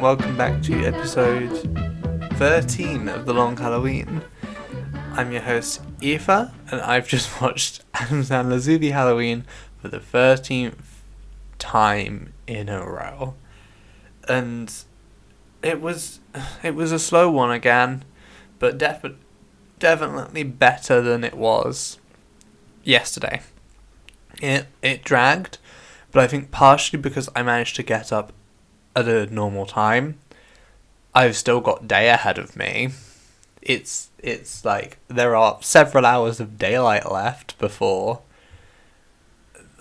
Welcome back to episode 13 of The Long Halloween. I'm your host, Aoife, and I've just watched Adam Sandler's Hubie Halloween for the 13th time in a row. And it was it was a slow one again, but defi- definitely better than it was yesterday. It it dragged, but I think partially because I managed to get up at a normal time. I've still got day ahead of me. It's it's like there are several hours of daylight left before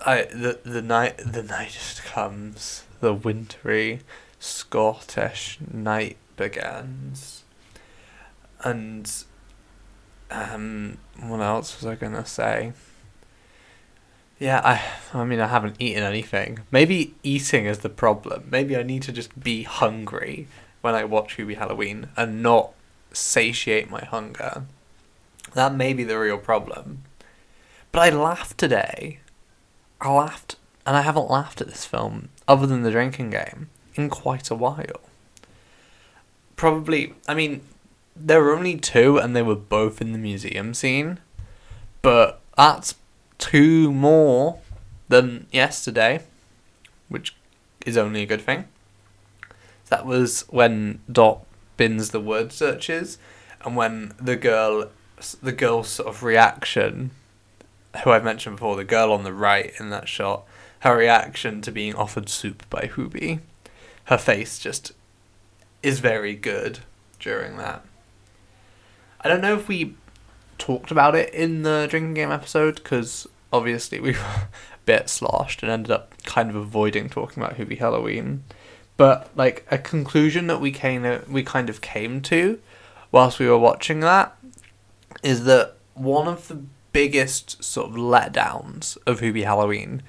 I the the night the night just comes. The wintry Scottish night begins. And um what else was I gonna say? Yeah, I I mean I haven't eaten anything. Maybe eating is the problem. Maybe I need to just be hungry when I watch Hubie Halloween and not satiate my hunger. That may be the real problem. But I laughed today. I laughed and I haven't laughed at this film other than the drinking game in quite a while. Probably I mean there were only two and they were both in the museum scene. But that's two more than yesterday, which is only a good thing. That was when Dot bins the word searches, and when the girl, the girl's sort of reaction, who I've mentioned before, the girl on the right in that shot, her reaction to being offered soup by Hubie, her face just is very good during that. I don't know if we talked about it in the drinking game episode because obviously we were a bit sloshed and ended up kind of avoiding talking about Hubie Halloween. But like a conclusion that we came we kind of came to whilst we were watching that is that one of the biggest sort of letdowns of Hubie Halloween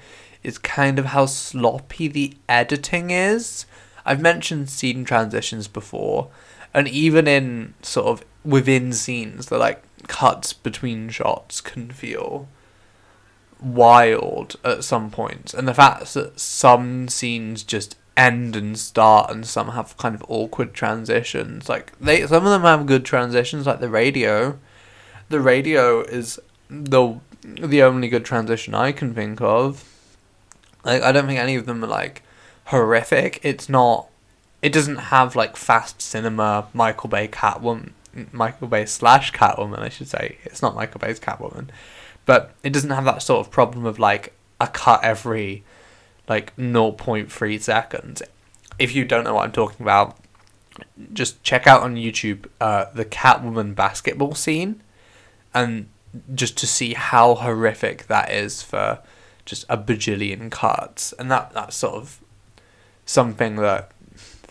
is kind of how sloppy the editing is. I've mentioned scene transitions before, and even in sort of within scenes, the like cuts between shots can feel wild at some points, and the fact that some scenes just end and start, and some have kind of awkward transitions. Like they, some of them have good transitions, like the radio. The radio is the the only good transition I can think of. Like I don't think any of them are like horrific. It's not. It doesn't have like fast cinema Michael Bay Catwoman, Michael Bay slash Catwoman. I should say it's not Michael Bay's Catwoman but it doesn't have that sort of problem of like a cut every like 0.3 seconds. If you don't know what I'm talking about, just check out on YouTube uh, the Catwoman basketball scene, and just to see how horrific that is for just a bajillion cuts, and that that's sort of something that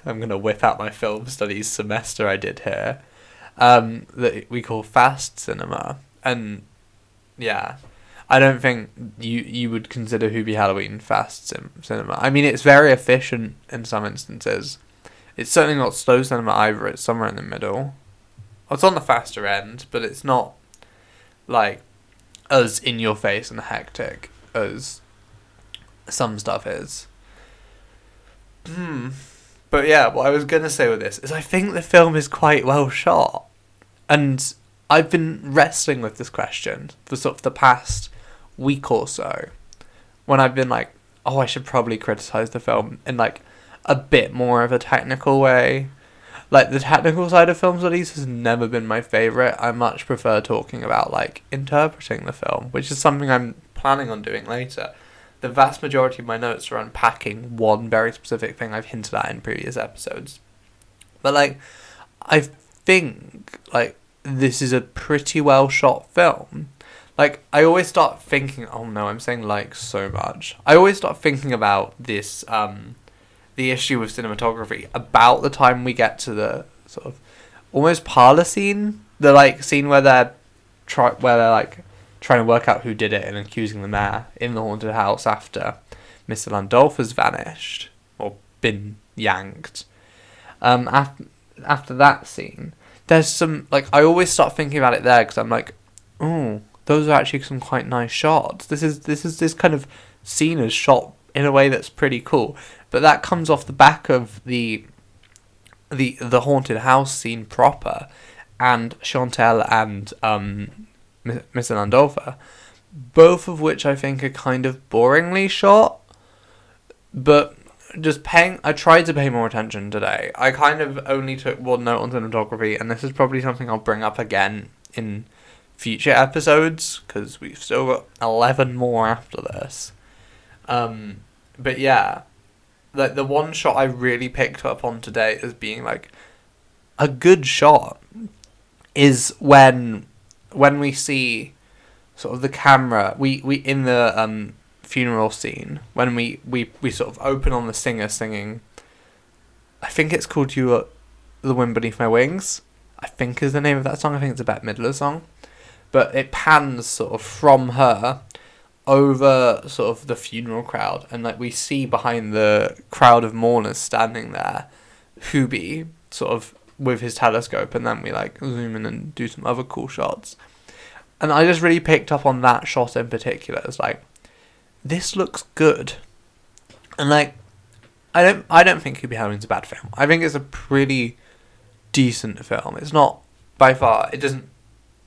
I'm gonna whip out my film studies semester I did here, um, that we call fast cinema, and yeah. I don't think you you would consider Hubie Halloween fast sim- cinema. I mean, it's very efficient in some instances. It's certainly not slow cinema either. It's somewhere in the middle. It's on the faster end, but it's not like as in your face and hectic as some stuff is. Hmm. But yeah, what I was gonna say with this is I think the film is quite well shot, and I've been wrestling with this question for sort of the past week or so, when I've been like, oh, I should probably criticize the film in like a bit more of a technical way. Like the technical side of film studies has never been my favorite. I much prefer talking about like interpreting the film, which is something I'm planning on doing later. The vast majority of my notes are unpacking one very specific thing I've hinted at in previous episodes. But like I think like this is a pretty well shot film. Like I always start thinking, oh no, I'm saying like so much. I always start thinking about this um the issue with cinematography about the time we get to the sort of almost parlor scene, the like scene where they're try where they're like trying to work out who did it and accusing the mayor in the haunted house after Mr. Landolph has vanished or been yanked. Um, after after that scene, there's some like I always start thinking about it there because I'm like, oh, those are actually some quite nice shots. This is this is this kind of scene is shot in a way that's pretty cool. but that comes off the back of the the the haunted house scene proper, and Chantel and um. Landolphin, both of which I think are kind of boringly shot, but just paying. I tried to pay more attention today. I kind of only took one note on cinematography, and this is probably something I'll bring up again in future episodes because we've still got eleven more after this. Um, but yeah, like the one shot I really picked up on today as being like a good shot is when when we see sort of the camera we we in the um funeral scene when we we we sort of open on the singer singing I think it's called you are the wind beneath my wings. I think is the name of that song. I think it's a Bette Midler song. But it pans sort of from her over sort of the funeral crowd, and like we see behind the crowd of mourners standing there, Hubie sort of with his telescope, and then we like zoom in and do some other cool shots. And I just really picked up on that shot in particular. It's like, this looks good, and like, I don't, I don't think Hubie Halloween's a bad film. I think it's a pretty decent film. It's not by far. It doesn't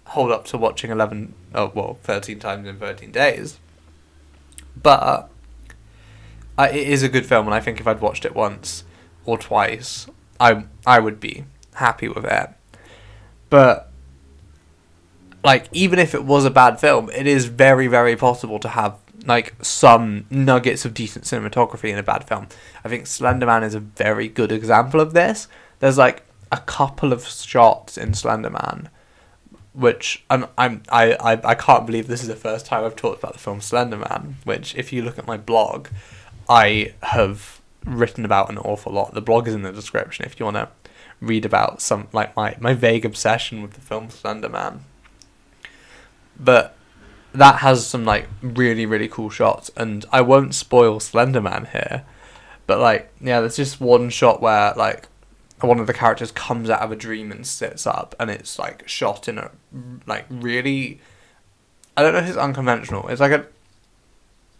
hold up to watching 11 oh well 13 times in 13 days but it is a good film, and I think if I'd watched it once or twice, I I would be happy with it. But like, even if it was a bad film, it is very very possible to have like some nuggets of decent cinematography in a bad film. I think Slenderman is a very good example of this. There's like a couple of shots in Slenderman which I'm, I'm I, I, I can't believe this is the first time I've talked about the film Slenderman, which if you look at my blog, I have written about an awful lot. The blog is in the description if you want to read about some like my, my vague obsession with the film Slenderman. But that has some like really really cool shots and I won't spoil Slenderman here. But like yeah, there's just one shot where like one of the characters comes out of a dream and sits up, and it's like shot in a like really. I don't know if it's unconventional. It's like a.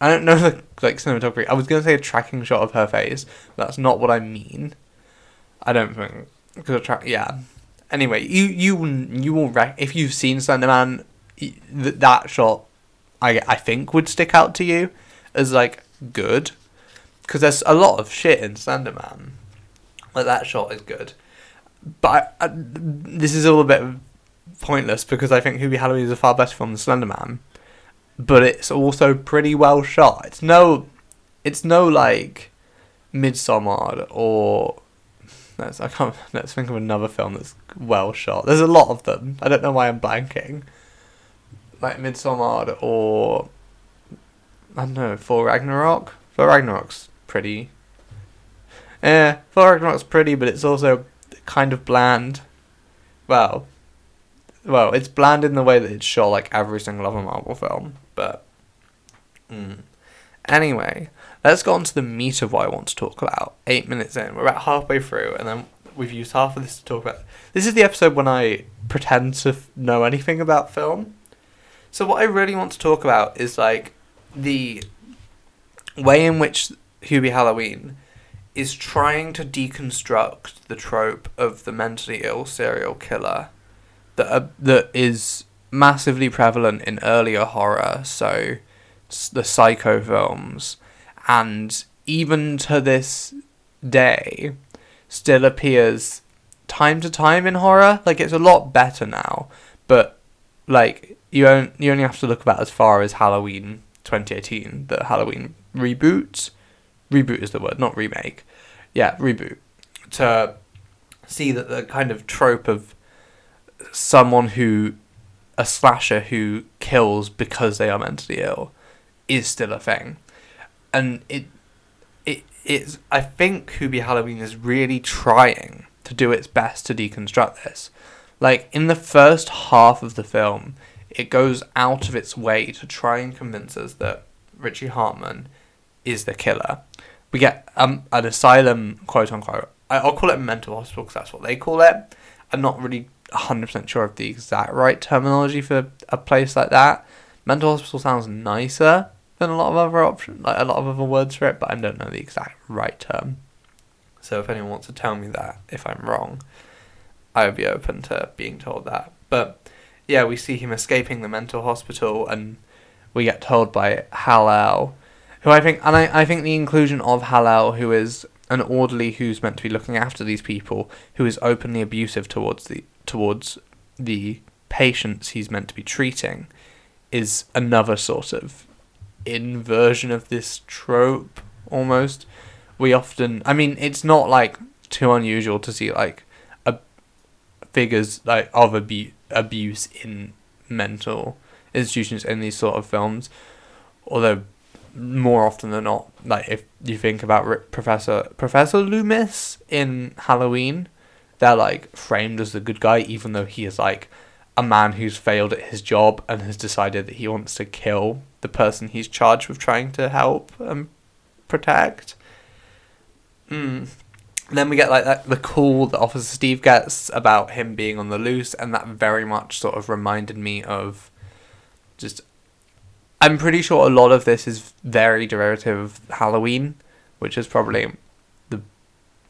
I don't know the like cinematography. I was gonna say a tracking shot of her face. that's not what I mean. I don't think because tra- yeah. Anyway, you you you will rec- if you've seen Slenderman, that shot, I I think would stick out to you as like good, because there's a lot of shit in Slenderman but that shot is good, but I, I, this is all a bit pointless because I think Hubie Halloween is a far better film than Slender Man, but it's also pretty well shot. It's no, it's no like Midsommar or I can't let's think of another film that's well shot. There's a lot of them. I don't know why I'm blanking. Like Midsommar or I don't know Thor Ragnarok. Thor Ragnarok's pretty Eh, Thor Ragnarok's pretty, but it's also kind of bland. Well, well, it's bland in the way that it's shot like every single other Marvel film, but. Mm. Anyway, let's go on to the meat of what I want to talk about. Eight minutes in, we're about halfway through, and then we've used half of this to talk about. This is the episode when I pretend to f- know anything about film. So what I really want to talk about is like the way in which Hubie Halloween is trying to deconstruct the trope of the mentally ill serial killer that uh, that is massively prevalent in earlier horror, so the Psycho films, and even to this day, still appears time to time in horror. Like it's a lot better now, but like you on, you only have to look about as far as Halloween 2018, the Halloween reboot reboot is the word, not remake. Yeah, reboot. To see that the kind of trope of someone who a slasher who kills because they are mentally ill is still a thing. And it it it's I think Hubie Halloween is really trying to do its best to deconstruct this. Like in the first half of the film, it goes out of its way to try and convince us that Richie Hartman is the killer we get um, an asylum, quote unquote. I'll call it a mental hospital because that's what they call it. I'm not really 100% sure of the exact right terminology for a place like that. Mental hospital sounds nicer than a lot of other options, like a lot of other words for it, but I don't know the exact right term. So if anyone wants to tell me that, if I'm wrong, I would be open to being told that. But yeah, we see him escaping the mental hospital, and we get told by Hal-El, who I think, and I, I think the inclusion of Hal-El, who is an orderly who's meant to be looking after these people, who is openly abusive towards the towards the patients he's meant to be treating, is another sort of inversion of this trope almost. We often, I mean, it's not like too unusual to see like figures like of abu- abuse in mental institutions in these sort of films, although more often than not, like if you think about Professor Professor Loomis in Halloween, they're like framed as the good guy, even though he is like a man who's failed at his job and has decided that he wants to kill the person he's charged with trying to help and protect. Mm. Then we get like that, the call that Officer Steve gets about him being on the loose, and that very much sort of reminded me of just. I'm pretty sure a lot of this is very derivative of Halloween, which is probably the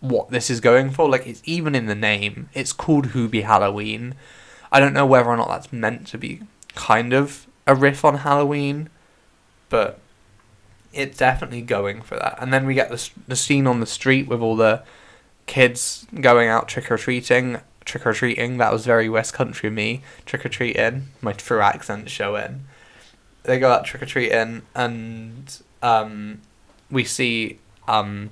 what this is going for. Like it's even in the name. It's called Hubie Halloween. I don't know whether or not that's meant to be kind of a riff on Halloween, but it's definitely going for that. And then we get the the scene on the street with all the kids going out trick or treating. Trick or treating. That was very West Country me. Trick or treating. My true accent showing. They go out trick or treating, and um, we see um,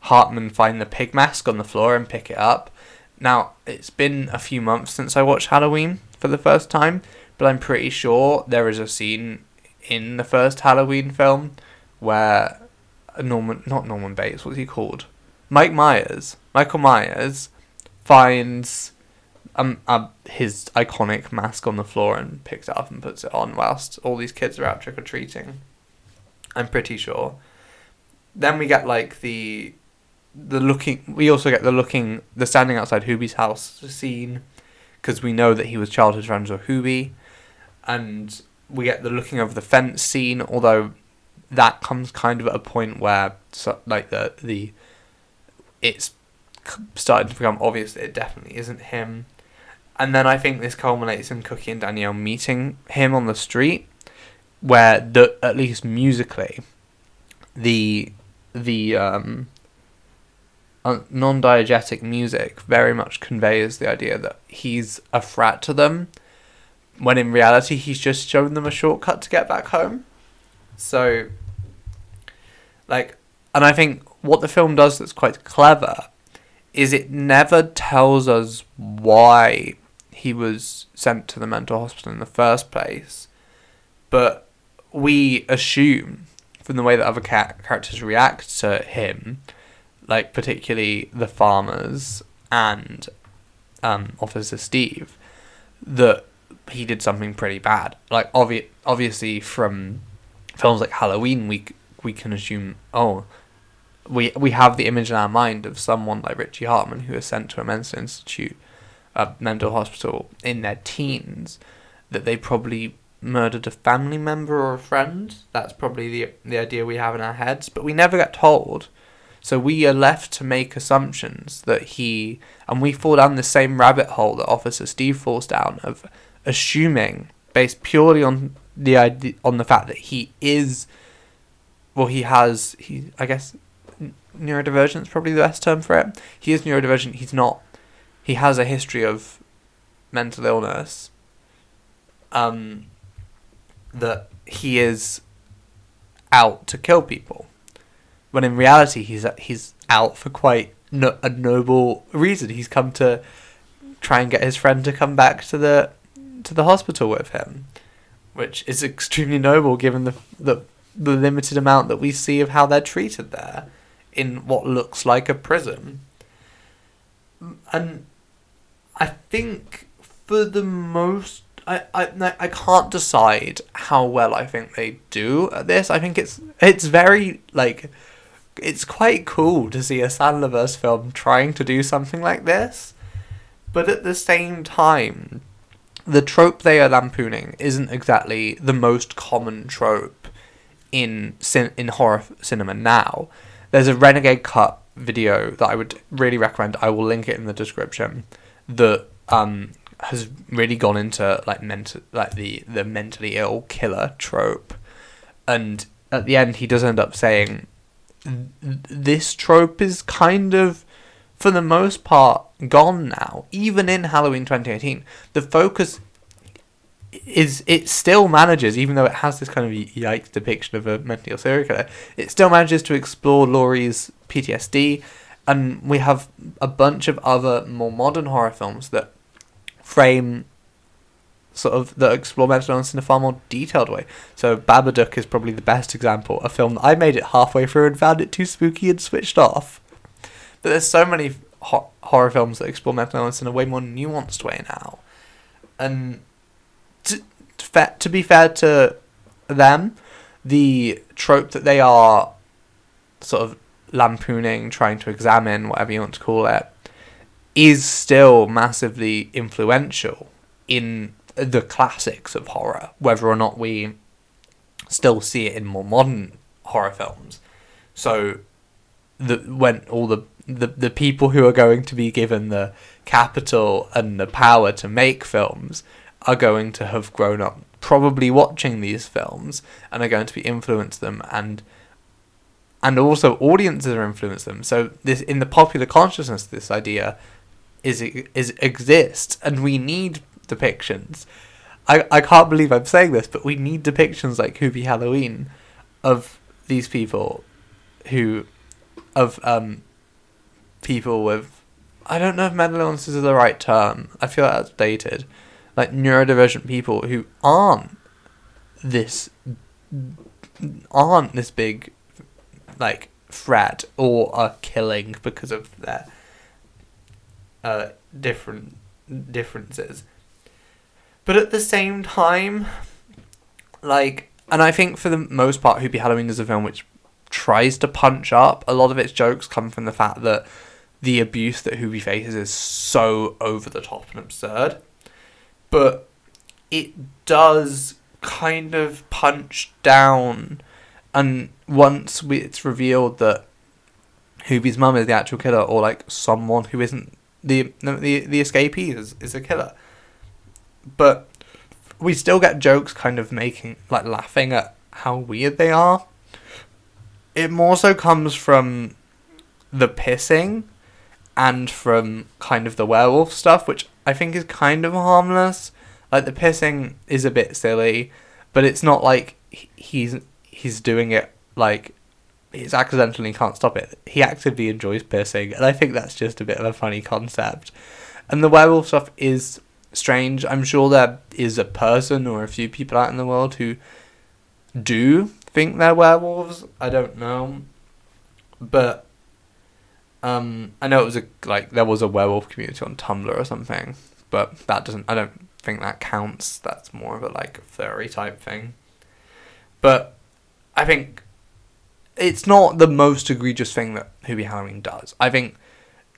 Hartman find the pig mask on the floor and pick it up. Now it's been a few months since I watched Halloween for the first time, but I'm pretty sure there is a scene in the first Halloween film where Norman, not Norman Bates, what's he called? Mike Myers, Michael Myers, finds um uh, his iconic mask on the floor and picks it up and puts it on whilst all these kids are out trick or treating. I'm pretty sure. Then we get like the the looking. We also get the looking, the standing outside Hubie's house scene, because we know that he was childhood friends with Hubie, and we get the looking over the fence scene. Although that comes kind of at a point where, so, like the the, it's starting to become obvious that it definitely isn't him. And then I think this culminates in Cookie and Danielle meeting him on the street, where the at least musically, the the um non-diegetic music very much conveys the idea that he's a threat to them, when in reality he's just shown them a shortcut to get back home. So, like, and I think what the film does that's quite clever is it never tells us why he was sent to the mental hospital in the first place, but we assume from the way that other characters react to him like particularly the farmers and um, Officer Steve, that he did something pretty bad. Like obvi- obviously from films like Halloween, we we can assume oh, we we have the image in our mind of someone like Richie Hartman who is sent to a mental institute, a mental hospital in their teens, that they probably murdered a family member or a friend. That's probably the the idea we have in our heads, but we never get told so we are left to make assumptions that he, and we fall down the same rabbit hole that Officer Steve falls down of assuming, based purely on the idea, on the fact that he is, well, he has, he, I guess, neurodivergent is probably the best term for it. He is neurodivergent. He's not. He has a history of mental illness. Um, that he is out to kill people when in reality he's he's out for quite no, a noble reason. He's come to try and get his friend to come back to the to the hospital with him, which is extremely noble given the the the limited amount that we see of how they're treated there in what looks like a prison. And I think for the most I, I, I can't decide how well I think they do at this. I think it's it's very like it's quite cool to see a Sandlerverse film trying to do something like this. But at the same time, the trope they are lampooning isn't exactly the most common trope in in horror cinema now. There's a Renegade Cut video that I would really recommend. I will link it in the description. That um has really gone into like mental like the the mentally ill killer trope, and at the end he does end up saying, "This trope is kind of." For the most part, gone now. Even in Halloween 2018, the focus is it still manages, even though it has this kind of yikes depiction of a mentally ill serial killer, it still manages to explore Laurie's PTSD, and we have a bunch of other more modern horror films that frame sort of that explore mental illness in a far more detailed way. So Babadook is probably the best example, a film that I made it halfway through and found it too spooky and switched off. But there's so many ho- horror films that explore mental illness in a way more nuanced way now, and to, be fair to them, the trope that they are sort of lampooning, trying to examine, whatever you want to call it, is still massively influential in the classics of horror, whether or not we still see it in more modern horror films. So, the when all the the, the people who are going to be given the capital and the power to make films are going to have grown up probably watching these films and are going to be influenced them and and also audiences are influenced them. So this in the popular consciousness, this idea is is exists, and we need depictions. I I can't believe I'm saying this, but we need depictions like Hubie Halloween of these people who of um people with I don't know if mental illness is the right term. I feel like that's dated like neurodivergent people who aren't this aren't this big like threat or are killing because of their uh, different differences. But at the same time, like, and I think for the most part, Hubie Halloween is a film which tries to punch up. A lot of its jokes come from the fact that the abuse that Hubie faces is so over the top and absurd but it does kind of punch down. And once we, it's revealed that Hubie's mum is the actual killer, or like someone who isn't the the the escapee is is a killer, but we still get jokes kind of making like laughing at how weird they are. It more so comes from the pissing and from kind of the werewolf stuff, which I think is kind of harmless. Like the pissing is a bit silly, but it's not like he's he's doing it like he's accidentally can't stop it. He actively enjoys pissing, and I think that's just a bit of a funny concept. And the werewolf stuff is strange. I'm sure there is a person or a few people out in the world who do think they're werewolves. I don't know, but um, I know it was a like there was a werewolf community on Tumblr or something, but that doesn't. I don't think that counts. That's more of a like furry type thing. But I think it's not the most egregious thing that Hubie Halloween does. I think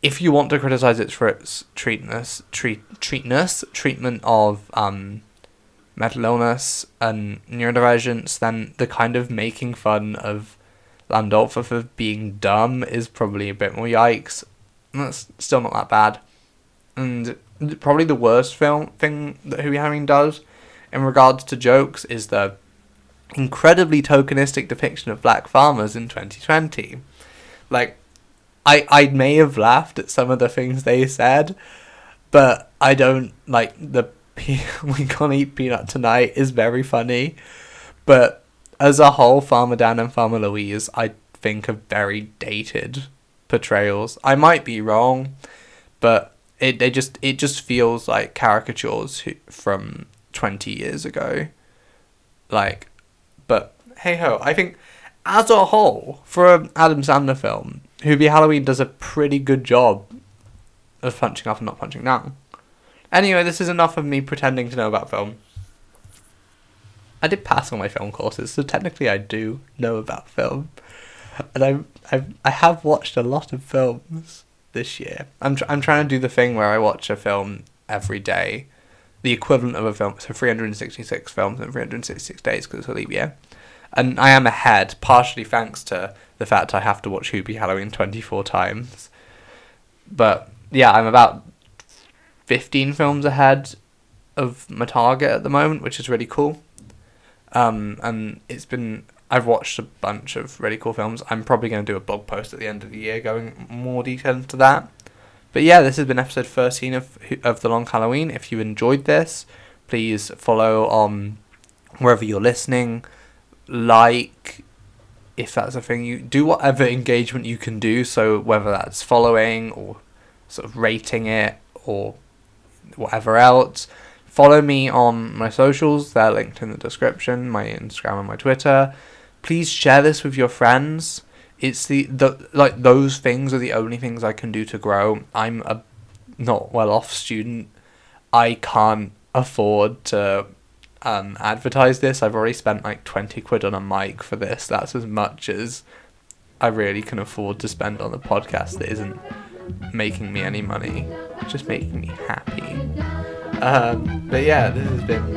if you want to criticize it for its treatness, treat treatness, treatment of um, mental illness and neurodivergence, then the kind of making fun of Landolph for being dumb is probably a bit more yikes. That's still not that bad. And probably the worst film thing that Hubie Halloween does in regards to jokes is the incredibly tokenistic depiction of black farmers in 2020. Like, I I may have laughed at some of the things they said, but I don't like the we can't eat peanut tonight is very funny, but as a whole, Farmer Dan and Farmer Louise, I think, are very dated portrayals. I might be wrong, but it they just it just feels like caricatures from twenty years ago. Like, but hey ho, I think as a whole for an Adam Sandler film, Hubie Halloween does a pretty good job of punching up and not punching down. Anyway, this is enough of me pretending to know about film. I did pass on my film courses, so technically I do know about film, and I I I have watched a lot of films this year. I'm tr- I'm trying to do the thing where I watch a film every day, the equivalent of a film, so 366 films in 366 days because it's a leap year. and I am ahead, partially thanks to the fact I have to watch Hubie Halloween 24 times. But yeah, I'm about 15 films ahead of my target at the moment, which is really cool. Um, and it's been I've watched a bunch of really cool films. I'm probably going to do a blog post at the end of the year going more detail into that. But yeah, this has been episode 13 of of the Long Halloween. If you enjoyed this, please follow on wherever you're listening. Like, if that's a thing you do, whatever engagement you can do. So whether that's following or sort of rating it or whatever else. Follow me on my socials. They're linked in the description. My Instagram and my Twitter. Please share this with your friends it's the the like those things are the only things I can do to grow. I'm a not well off student. I can't afford to um, advertise this. I've already spent like twenty quid on a mic for this. That's as much as I really can afford to spend on the podcast that isn't making me any money. just making me happy. Um, but yeah, this has been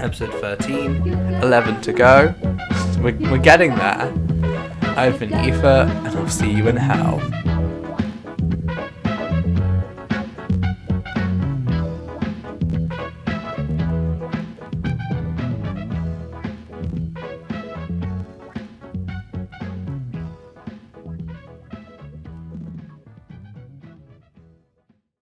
episode 13. 11 to go. we're, we're getting there. I've been Aoife, and I'll see you in hell.